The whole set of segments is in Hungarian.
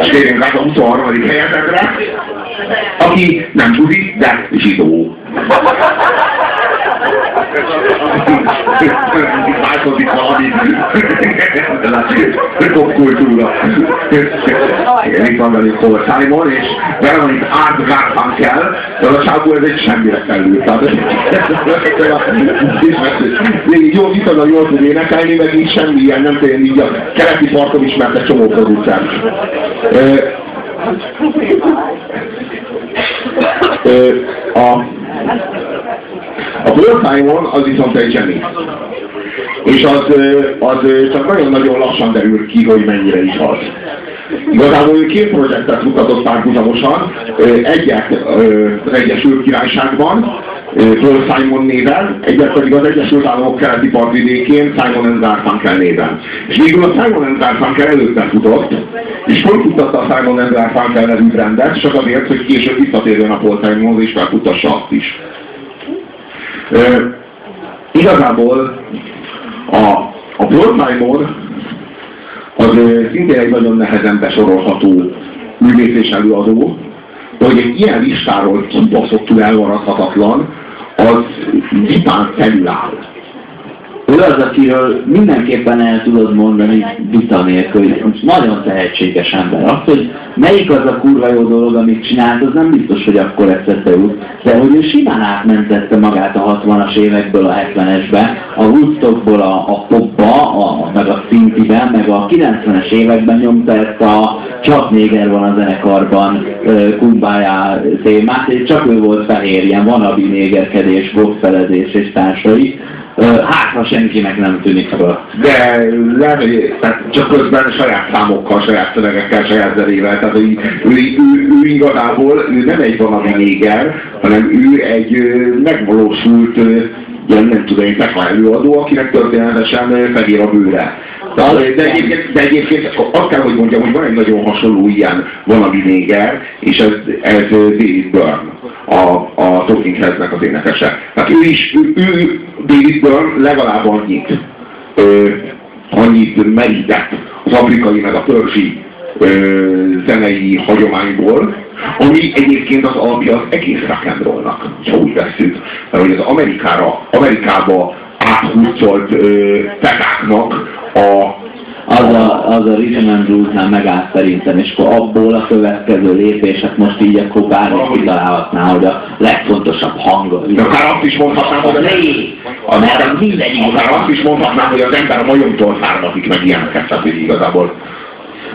És térjünk át a 23. helyezetre, aki nem buzi, de zsidó. Változik valami. Popkultúra. Igen, itt van velünk Paul Simon, és itt Art Garfunkel, de a csávó ez egy semmire felül. Tehát így jó, viszonylag jól tud énekelni, meg így semmi ilyen, nem tudom, így a keleti parton ismert egy csomó producer. A a Paul Simon az viszont egy zseni. És az, az csak nagyon-nagyon lassan derül ki, hogy mennyire is az. Igazából ő két projektet mutatott párhuzamosan, egyet az Egyesült Királyságban, Paul Simon néven, egyet pedig az Egyesült Államok keleti partvidékén Simon Garfunkel néven. És végül a Simon Garfunkel előtte futott, és fölfuttatta a Simon Garfunkel nevű brandet, csak azért, hogy később visszatérjen a Paul Simonhoz, és felfutassa azt is. E, igazából a, a Simon az szintén egy nagyon nehezen besorolható művész és előadó, de hogy egy ilyen listáról kibaszottul elmaradhatatlan, az vitán felüláll. Ő az, akiről mindenképpen el tudod mondani vita nélkül, hogy nagyon tehetséges ember. Az, hogy melyik az a kurva jó dolog, amit csinált, az nem biztos, hogy akkor eszete jut. De hogy ő simán átmentette magát a 60-as évekből a 70-esbe, a Woodstockból a, a popba, a, meg a szintiben, meg a 90-es években nyomta ezt a csak néger van a zenekarban kumbájá témát, és csak ő volt fehér, ilyen vanabi négerkedés, gospelezés és társai Hát, ha senkinek nem tűnik fel. De lehet, hogy csak közben saját számokkal, saját szövegekkel, saját zenével. Tehát ő, ő, ő, ő igazából ő nem egy valami néger, hanem ő egy megvalósult ilyen nem tudom én, tekla előadó, akinek történetesen fehér a bőre. De, de, egyébként, de egyébként azt kell, hogy mondjam, hogy van egy nagyon hasonló ilyen valami néger, és ez, ez David Byrne, a, a Talking Heads-nek az énekese. Tehát ő is, ő, ő David Byrne legalább annyit, ö, annyit merített az afrikai meg a törzsi ö, zenei hagyományból, ami egyébként az alapja az egész rock'n'rollnak, ha úgy veszük. Mert hogy az Amerikára, Amerikába áthúzolt tekáknak a az a, az a Rhythm and Blues-nál megállt szerintem, és akkor abból a következő lépések most így akkor bármi kitalálhatná, hogy a legfontosabb hang. De akár azt is mondhatnám, hogy a lé, mert mindegyik. Akár azt is mondhatnám, hogy az ember a majomtól származik meg ilyeneket, tehát igazából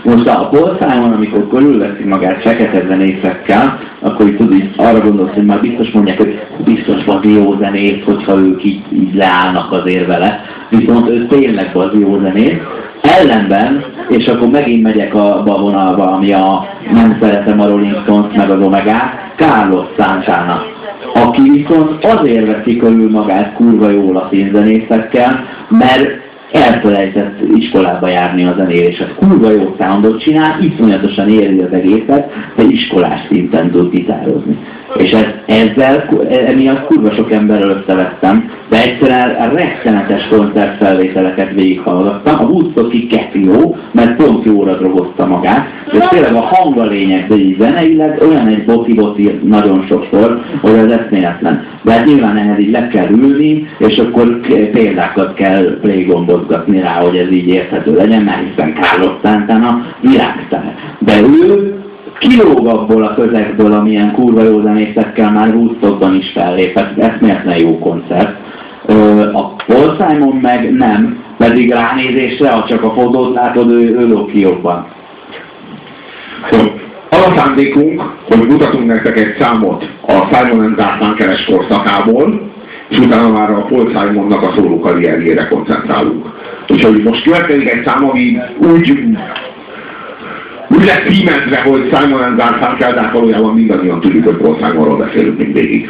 most a Paul amikor körülveszi magát fekete zenészekkel, akkor így tudod, így arra gondolsz, hogy már biztos mondják, hogy biztos van jó zenész, hogyha ők így, így leállnak azért vele. Viszont ő tényleg az jó zenész. Ellenben, és akkor megint megyek a vonalba, ami a nem szeretem a Rolling Stones meg az Omega, Carlos Santana aki viszont azért veszi körül magát kurva jó latin zenészekkel, mert elfelejtett iskolába járni a zenéléshez. Kurva jó soundot csinál, iszonyatosan érzi az egészet, de iskolás szinten tud gitározni. És ez, ezzel, emiatt kurva sok emberrel összevettem, de egyszerűen a rettenetes koncertfelvételeket végighallgattam. A Woodstocki keti jó, mert pont jóra drogozta magát, és tényleg a hang a lényeg, de így zeneileg olyan egy boci-boci nagyon sokszor, hogy az eszméletlen. De hát nyilván ehhez így le kell ülni, és akkor példákat kell playgombozgatni rá, hogy ez így érthető legyen, mert hiszen Carlos Santana világsztár. De ő kilóg abból a közegből, amilyen kurva jó zenészekkel már Woodstockban is fellépett, eszméletlen jó koncert. A Paul Simon meg nem, pedig ránézésre, ha csak a fotót látod, ő, ő ki jobban. Az a szándékunk, hogy mutatunk nektek egy számot a Simon Garfunkeles korszakából, és utána már a Paul Simonnak a szóló karrierjére koncentrálunk. Úgyhogy most következik egy szám, ami úgy úgy lett címezve, hogy Simon and Garfunkel, de valójában mindannyian tudjuk, hogy Paul Simonról beszélünk mindvégig.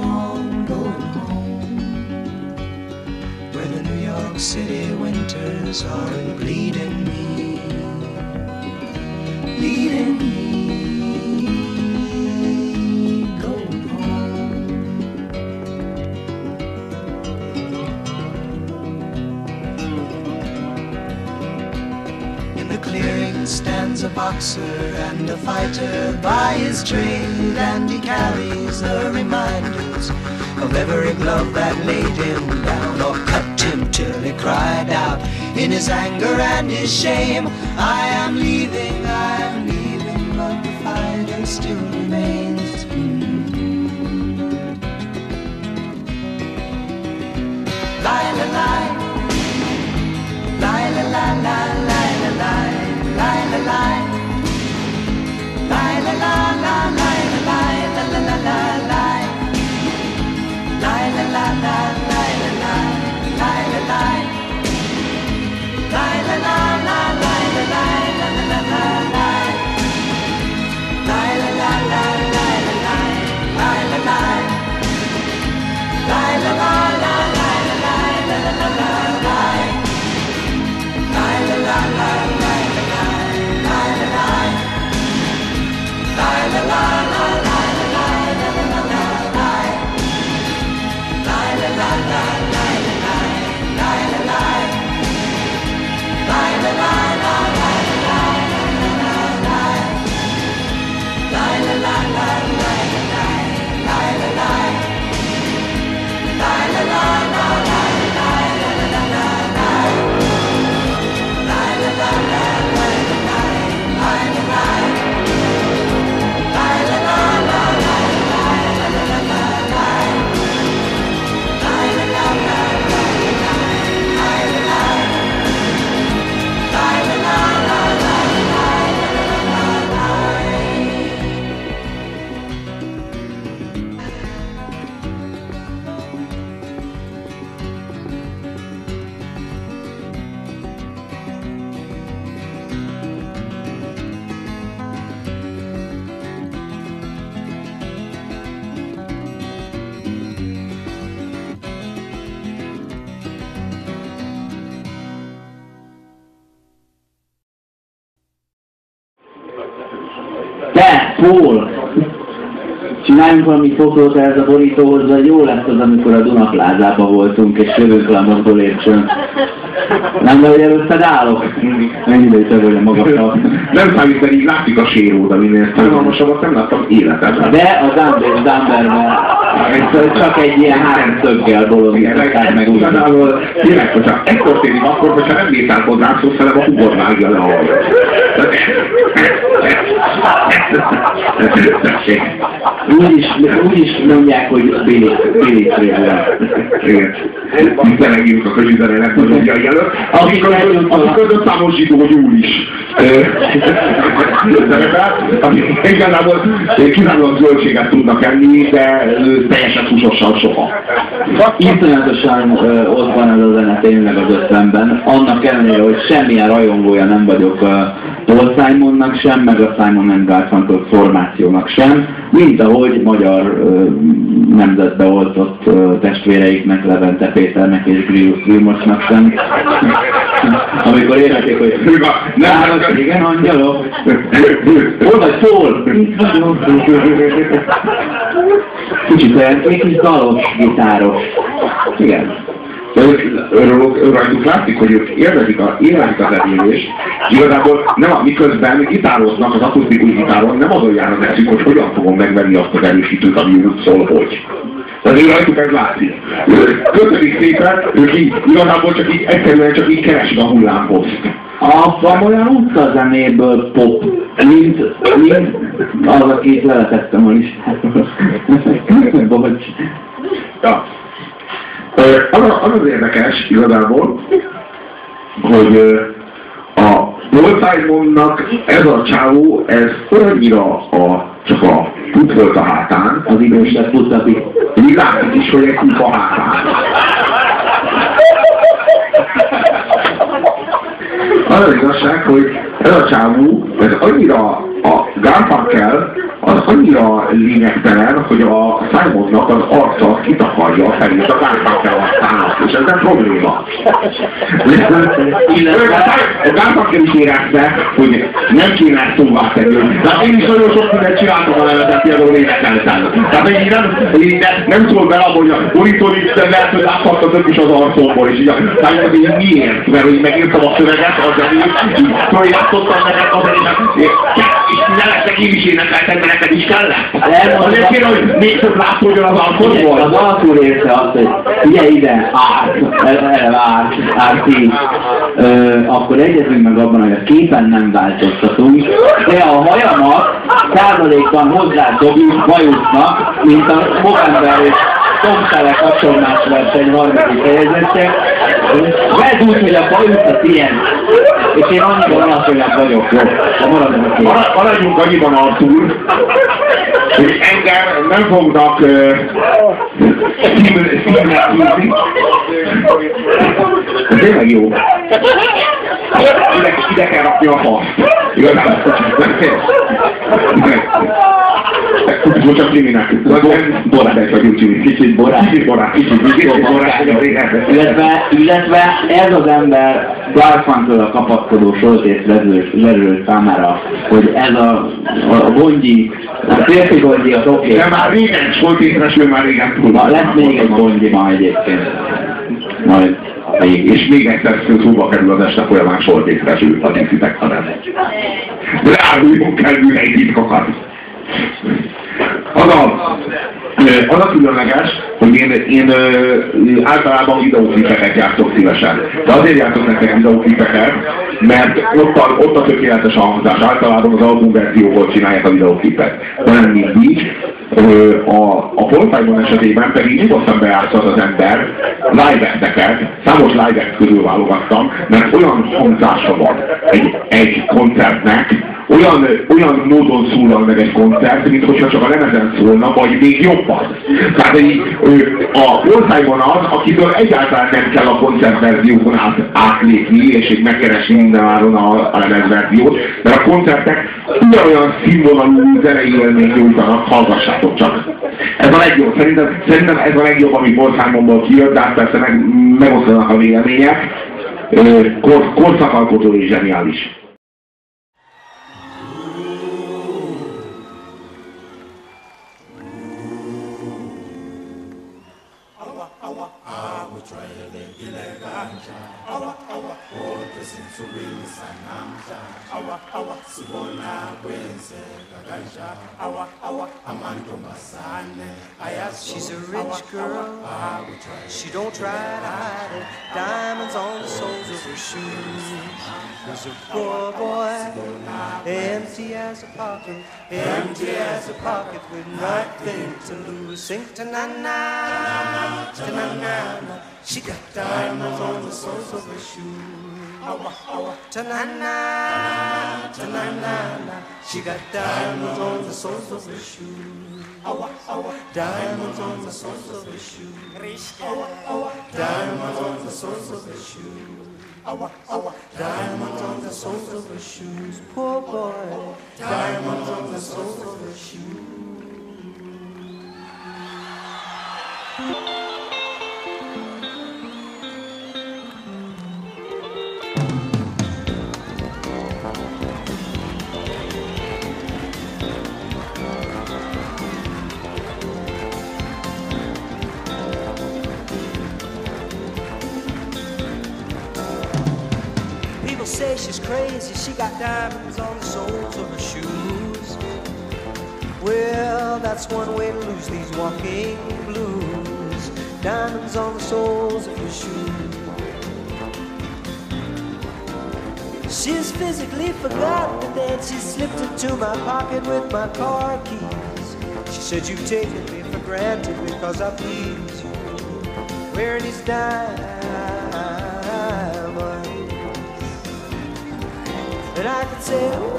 Gone, going home. Where the New York City winters aren't bleeding me leading me going home. In the clearing stands a boxer and a fighter by his trade, and he carries the reminders of every glove that laid him down or cut him till he cried out in his anger and his shame. I am leaving, I am leaving, but the fighter still remains. La fotót ehhez a borítóhoz, vagy jó lesz az, amikor a Dunaplázában voltunk, és jövünk le a lépcsőn. Nem, de hogy előtted állok. Mennyire is örülne magasabb. Nem számít, mert így látszik a séród, aminél szánalmasabbat nem láttam életemben. De az Amber, az Amberben ez csak egy ilyen háromszöggel bolondították meg úgy. Igazából tényleg, hogyha ez történik akkor, hogyha nem métál hozzá, szó hanem a hubor vágja le a hajat. Úgyis, úgyis mondják, hogy Billy, Trailer. Igen. Hiszen megírjuk a közüzenelet nagyobbjai előtt. Akik között számosító, hogy úr is. Szerepel, akik igazából kizárólag zöldséget tudnak enni, de teljesen húsosan soha. Iszonyatosan ott van ez a zene tényleg az ötvenben, annak ellenére, hogy semmilyen rajongója nem vagyok Paul Simonnak sem, meg a Simon and Garfunkel formációnak sem, mint ahogy magyar nemzetbe oltott testvéreiknek, Levente Péternek és Grius Vilmosnak sem. Amikor érezték, hogy Nem, Áros, igen, angyalok, hol vagy. Kicsit olyan, egy kis dalos, gitáros. Igen. Ők rajtuk látszik, hogy ők élvezik a, élvezik a zenélést, igazából nem, a- miközben gitároznak az akusztikus gitáron, nem azon járnak eszik, hogy hogyan fogom megvenni azt az erősítőt, ami úgy szól, hogy. Tehát ő rajtuk ez látszik. Köszönik szépen, ők így, igazából csak így, egyszerűen csak így keresik a hullámhozt. A, van olyan utcazenéből pop, mint, mint az, akit leletettem a listáról. Bocs. Ja. Az, az az érdekes igazából, hogy a Paul Simonnak ez a csávó, ez olyannyira a, csak a put volt a hátán, Az idősebb putapi. így látszik is, hogy egy kút a hátán. Az az igazság, hogy ez a csávó, ez annyira a Garfunkel, az annyira lényegtelen, hogy a Simonnak az arca kitakarja a fejét a arcának, ez nem probléma. Illetve a Garfunkel is érezte, hogy nem kéne ezt szóvá tenni. De én is nagyon sok mindent csináltam a levetet, például énekeltem. Tehát hogy így nem, így nem, nem szól bele hogy a borítón itt lehet, hogy láthattatok is az arcomból, és így a tájékat így miért? Mert hogy megírtam a szöveget, az zenét, így projátszottam neked az zenét, és ne lesznek én is énekeltem, mert neked is kellett. Nem, Azért kéne, hogy még több látszódjon az arcodból. Az alkul érte azt, hogy ugye ide, árt, így. Ö, akkor egyezünk meg abban, hogy a képen nem változtatunk, de a hajamat százalékban hozzádobjuk bajusznak, mint a Movember és Tomtele kapcsolmás verseny harmadik helyzetje. Vedd úgy, hogy a bajusz a tiéd. És én annyira alacsonyabb vagyok, jó? De maradom a két. Mara- Maradjunk annyiban Artur, hogy engem nem fognak szívnek hívni. Tényleg jó. Ide, ide kell rakni a faszt. Igazán. Kutikó csak Liminek. Borát vagy úgy Kicsit borát. Kicsit borát. Kicsit borát. Illetve, illetve ez az ember Garfunkel a kapaszkodó Soltész lerőt számára, hogy ez a, a, a gondji, a férfi gondji az oké. De már régen volt észres, ő már régen túl. Na, lesz még egy gondji ma egyébként. Majd még. és még egyszer szóba kerül az este folyamán sortétreső a díszitek hanem. De áruljunk el műhely titkokat. Az a, az a különleges, hogy én, én általában videóklipeket játszok szívesen. De azért játszok nektek videóklipeket, mert ott a, ott a tökéletes a hangzás. Általában az albumverzióból csinálják a videóklipet. De nem mindig. A, a Simon esetében pedig nyugodtan bejátszott az ember live számos live közül válogattam, mert olyan hangzása van egy, egy koncertnek, olyan, olyan módon szólal meg egy koncert, mint hogyha csak a lemezen szólna, vagy még jobban. Tehát így, ő, a az, akitől egyáltalán nem kell a koncertverziókon át, átlépni, és így megkeresni mindenáron a, a lemezverziót, mert a koncertek ugyanolyan színvonalú zenei élmény nyújtanak, hallgassátok csak. Ez a legjobb, szerintem, szerintem ez a legjobb, ami Simonból kijött, de hát persze meg, megosztanak a vélemények. Kor, korszakalkotó és zseniális. Sibona kwenzeka kanjani awa awa amantombazane She's a rich girl. She don't try to hide it. Diamonds on the soles of her shoes. There's a poor boy, empty as a pocket, empty as a pocket with nothing to lose. Sing ta na na, na na na. She got diamonds on the soles of her shoes. Ta na na, ta na na na. She got diamonds on the soles of her shoes. Diamonds on the soles of her shoes. Diamonds on the soles of her shoes. Diamonds on the soles of her shoes. Poor boy. Diamonds on the soles of her shoes. Crazy, she got diamonds on the soles of her shoes. Well, that's one way to lose these walking blues. Diamonds on the soles of your shoes. She's physically forgotten, and then she slipped into my pocket with my car keys. She said, You've taken me for granted because I please you. Wearing these diamonds. And I could ooh,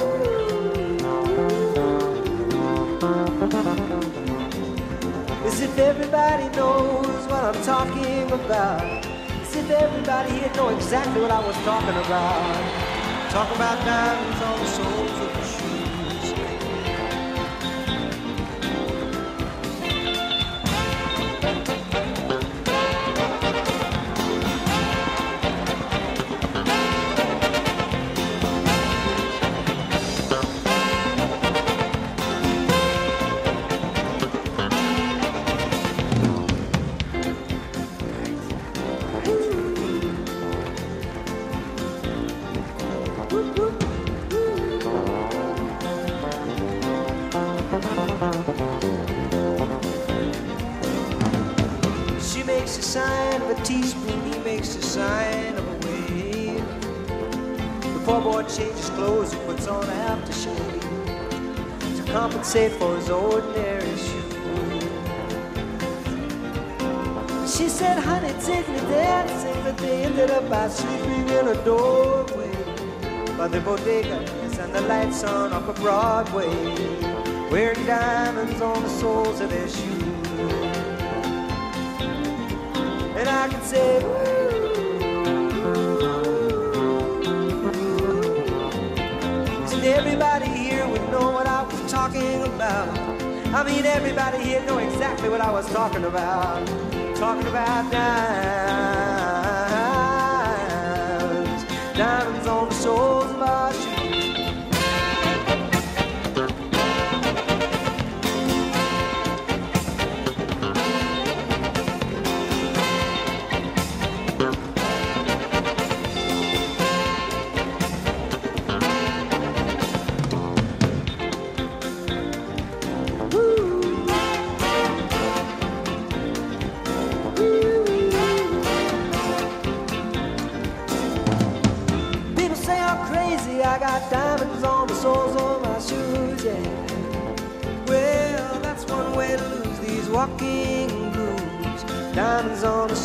as if everybody knows what I'm talking about. As if everybody here know exactly what I was talking about. Talking about diamonds on the soles of the shoes. Compensate for his ordinary shoes. She said, honey, take me dancing, but they ended up by sleeping in a doorway by the bodegas and the lights on up a Broadway, wearing diamonds on the soles of their shoes. And I can say, ooh. And everybody here would talking about. I mean, everybody here know exactly what I was talking about. Talking about diamonds, diamonds on the soles of our shoes.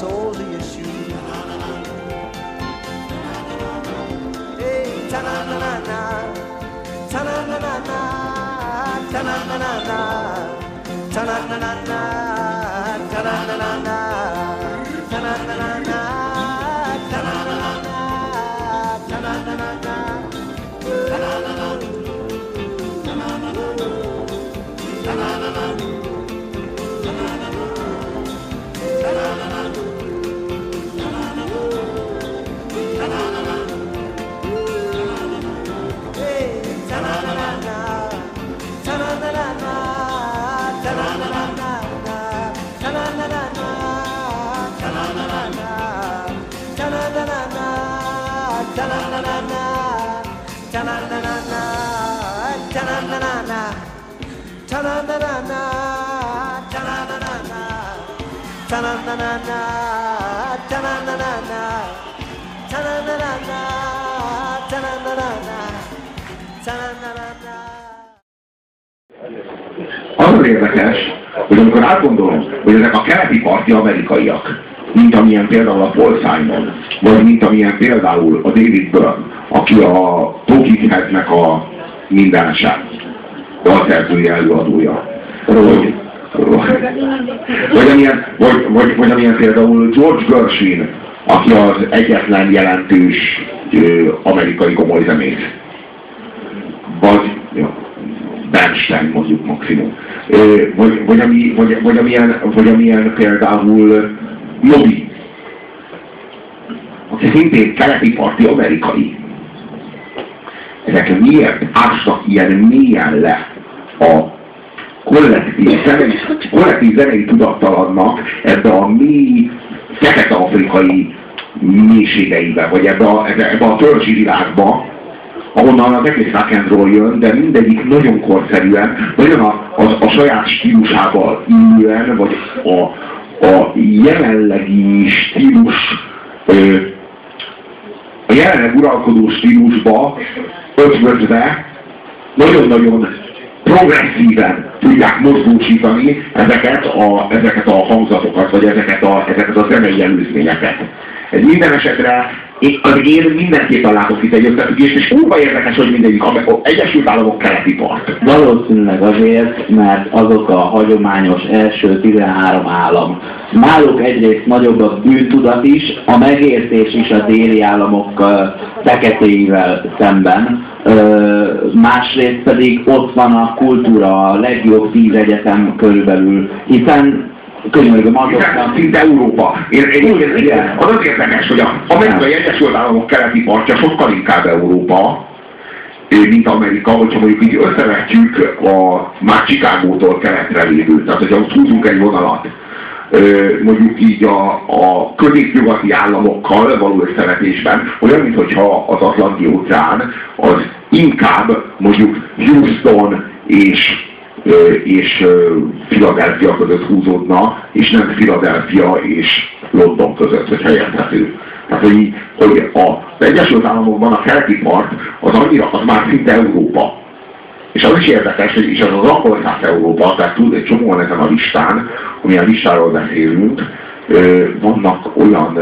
Soles of your shoes. Hey, ta na na na na, ta na na na na, ta na na na na, ta na na na na, ta na na na na, ta na na na na, ta-na-na-na-na, ta-na-na-na-na, ta-na-na-na-na, ta-na-na-na-na. Az az érdekes, hogy amikor átgondolom, hogy ezek a keleti parti amerikaiak, mint amilyen például a Paul Simon, vagy mint amilyen például a David Byrne, aki a Talking Headsnek a mindense, dalszerzője, előadója. Vagy, vagy, amilyen, vagy, vagy, vagy amilyen például George Gershwin, aki az egyetlen jelentős ö, amerikai komoly zenész. Vagy, ja, Bernstein mondjuk maximum. Ö, Vagy, vagy, ami, vagy, vagy, amilyen, vagy amilyen például Moby, aki szintén keleti parti amerikai. Ezek miért ásnak ilyen mélyen le a kollektív zenei, kollektív zenei tudattalannak ebbe a mély fekete-afrikai mélységeibe, vagy ebbe a, ebbe, a törzsi világba, ahonnan az egész rock and roll jön, de mindegyik nagyon korszerűen, nagyon a, a, a saját stílusával illően, vagy a, a jelenlegi stílus, ö, a jelenleg uralkodó stílusba ötvözve nagyon-nagyon progresszíven tudják mozgósítani ezeket a, ezeket a hangzatokat, vagy ezeket a, ezeket a zenei előzményeket. Ez minden esetre én, az én mindenképpen látok itt egy összefüggést, és kurva érdekes, hogy mindegyik Egyesült Államok keleti part. Valószínűleg azért, mert azok a hagyományos első 13 állam. Náluk egyrészt nagyobb a bűntudat is, a megértés is a déli államok feketéivel szemben. Ö, másrészt pedig ott van a kultúra, a legjobb tíz egyetem körülbelül, hiszen könyörgöm azoknak, szinte Európa. Én, én, én, Igen. az az érdekes, hogy a amerikai Egyesült Államok keleti partja sokkal inkább Európa, eh, mint Amerika, hogyha mondjuk így összevetjük a már Chicagótól keletre lévő, tehát hogyha húzunk egy vonalat, mondjuk így a, a középnyugati államokkal való összevetésben, olyan, mintha az Atlanti óceán az inkább mondjuk Houston és és Philadelphia között húzódna, és nem Philadelphia és London között, hogyha érthető. Tehát, hogy, hogy az Egyesült Államokban a keleti part az annyira, az már szinte Európa. És az is érdekes, hogy és az az angol száz Európa, tehát tud egy csomóan ezen a listán, amilyen listáról beszélünk, vannak olyan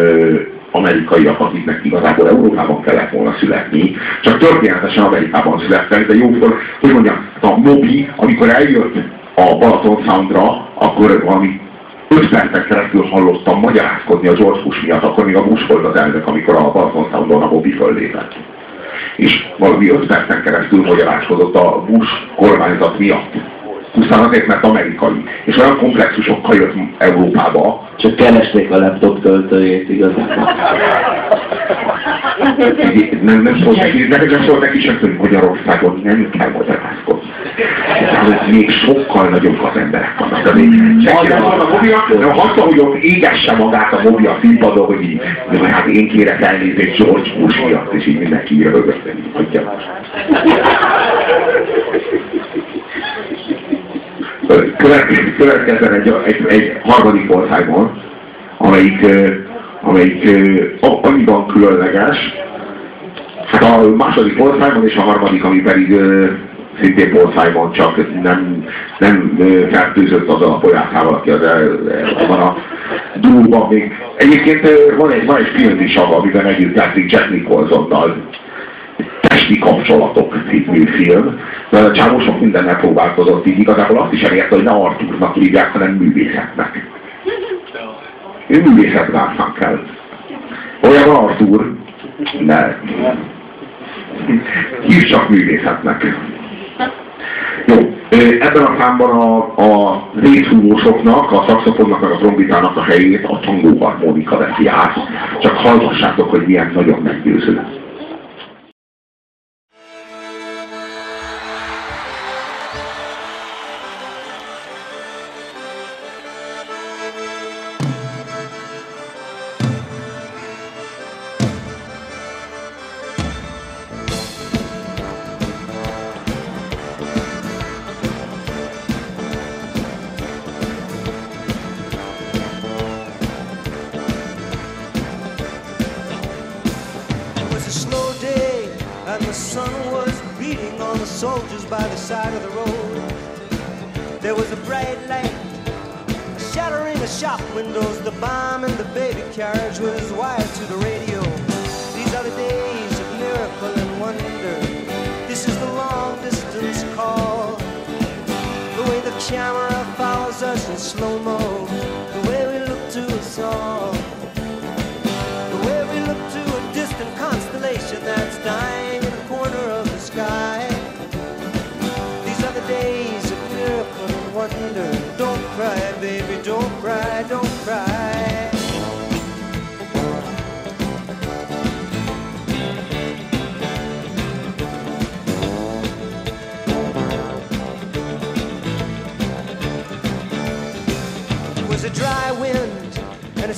amerikaiak, akiknek igazából Európában kellett volna születni, csak történetesen Amerikában születtek, de jókor, hogy mondjam, a Moby, amikor eljött a Balaton Soundra, akkor valami öt percen keresztül hallottam magyarázkodni a George Bush miatt, akkor még a Bush volt az elnök, amikor a Balaton Soundon a Moby föllépett és valami öt percen keresztül magyarázkodott a Bush kormányzat miatt. Pusztán azért, mert amerikai. És olyan komplexusokkal jött Európába, csak keresték a laptop töltőjét igazából. nem, nem szólt neki, neked nem szólt neki sem, hogy Magyarországon nem kell magyarázkodni. Tehát még sokkal nagyobb az emberek vannak. De még nem de hagyta, hogy ott égesse magát a mobia színpadon, hogy így, de hát én kérek elnézést George Bush miatt, és így mindenki rögött, így hagyja. Következzen egy, egy, egy harmadik országban, amelyik, amelyik annyiban különleges, hát a második Simon és a harmadik, ami pedig szintén Simon, csak nem, nem fertőzött azzal a folyásával, aki az van a dúlban még. Egyébként van egy, van egy film is, ahol, amiben együtt játszik Jack Nicholsonnal, testi kapcsolatok című film. A csávó sok mindennel próbálkozott, így igazából azt is elérte, hogy ne Arthurnak hívják, hanem művészetnek. Ő művészet kell. Olyan Arthur, de hívd csak művészetnek. Jó, ebben a számban a, a részhúvósoknak, a szakszofonnak, meg a trombitának a helyét a tangó harmonika veszi át. Csak hallgassátok, hogy milyen nagyon meggyőző.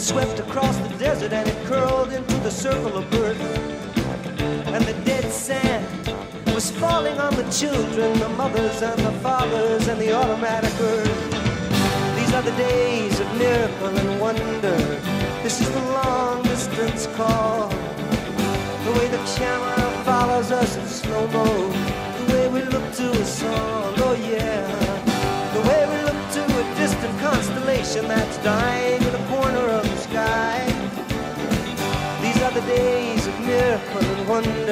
Swept across the desert, and it curled into the circle of birth. And the dead sand was falling on the children, the mothers and the fathers, and the automatic earth. These are the days of miracle and wonder. This is the long distance call. The way the camera follows us in slow mo. The way we look to a song, oh yeah. The way we look to a distant constellation that's dying in a corner of sky. These are the days of miracle and wonder.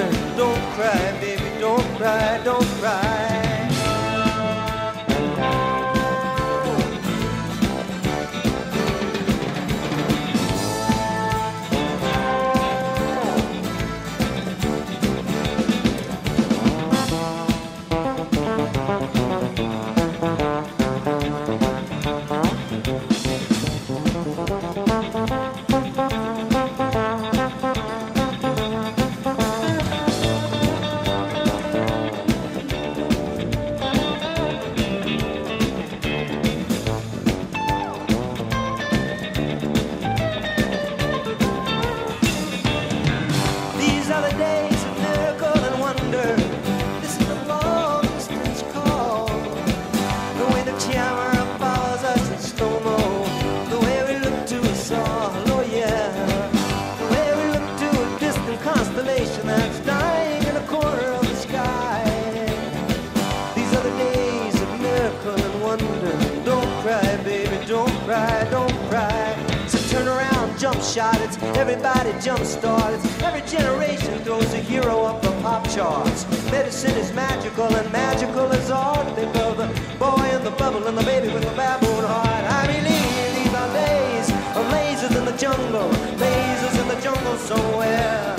Everybody jump start. It's every generation throws a hero up the pop charts. Medicine is magical and magical is art. They build the boy in the bubble and the baby with the baboon heart. I believe these are days of lasers in the jungle, lasers in the jungle somewhere.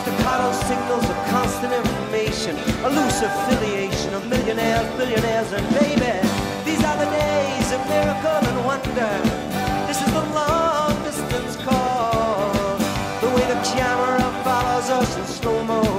Staccato signals of constant information, a loose affiliation of millionaires, billionaires, and baby. These are the days of miracle and wonder. motion, slow mo.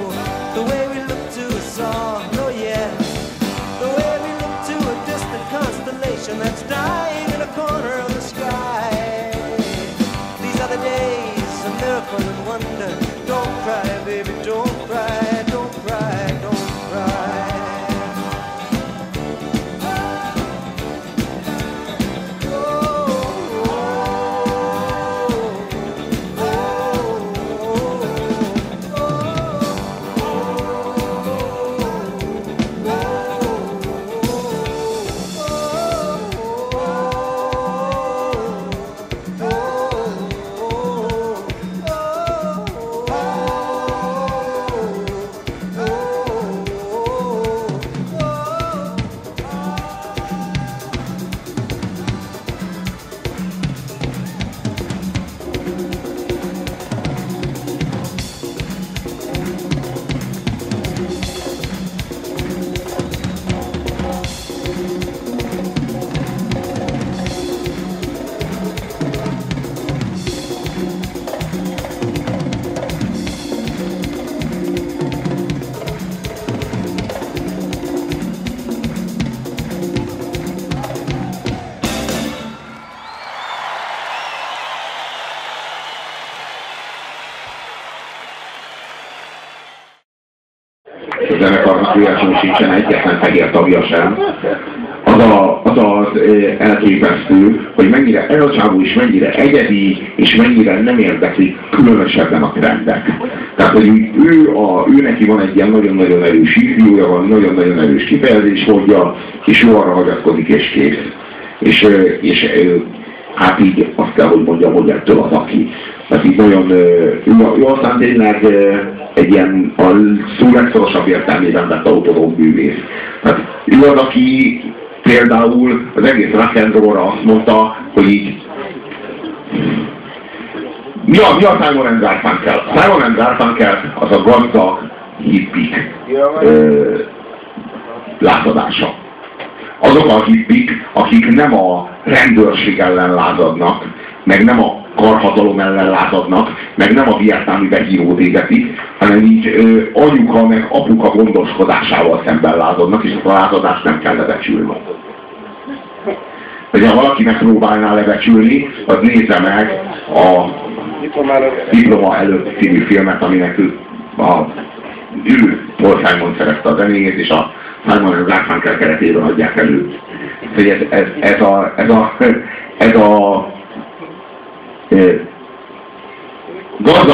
Sincsen egyetlen fehér tagja sem. Az, a, az az elképesztő, hogy mennyire ez a csávó is mennyire egyedi, és mennyire nem érdekli különösebben a trendek. Tehát, hogy ő, a, ő neki van egy ilyen nagyon-nagyon erős hívjója, van nagyon-nagyon erős kifejezés módja, és ő arra hagyatkozik és kész. És, és hát így azt kell, hogy mondjam, hogy ettől az aki. Tehát így nagyon, ő, ő aztán tényleg egy ilyen a szó legszorosabb értelmében vett autonóm művész. Tehát ő az, aki például az egész rock azt mondta, hogy így mi a, mi a Simon and Garfunkel? Simon and Garfunkel az a gazdag hippik ö, látadása. Azok a hippik, akik nem a rendőrség ellen lázadnak, meg nem a karhatalom ellen lázadnak, meg nem a vietnámi behírót égetik, hanem így ö, anyuka meg apuka gondoskodásával szemben lázadnak, és a lázadást nem kell lebecsülni. Hogyha valaki megpróbálná lebecsülni, az nézze meg a diploma előtt című filmet, aminek a, ő Paul Simon szerezte a zenéjét, és a Simon Garfunkel keretében adják elő. Ez, ez, ez a, ez a, ez a gazdag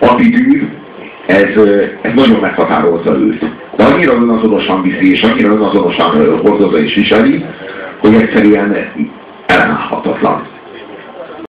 attitűd, ez, ez nagyon meghatározza őt. De annyira önazonosan viszi, és annyira önazonosan hordozza és viseli, hogy egyszerűen ellenállhatatlan.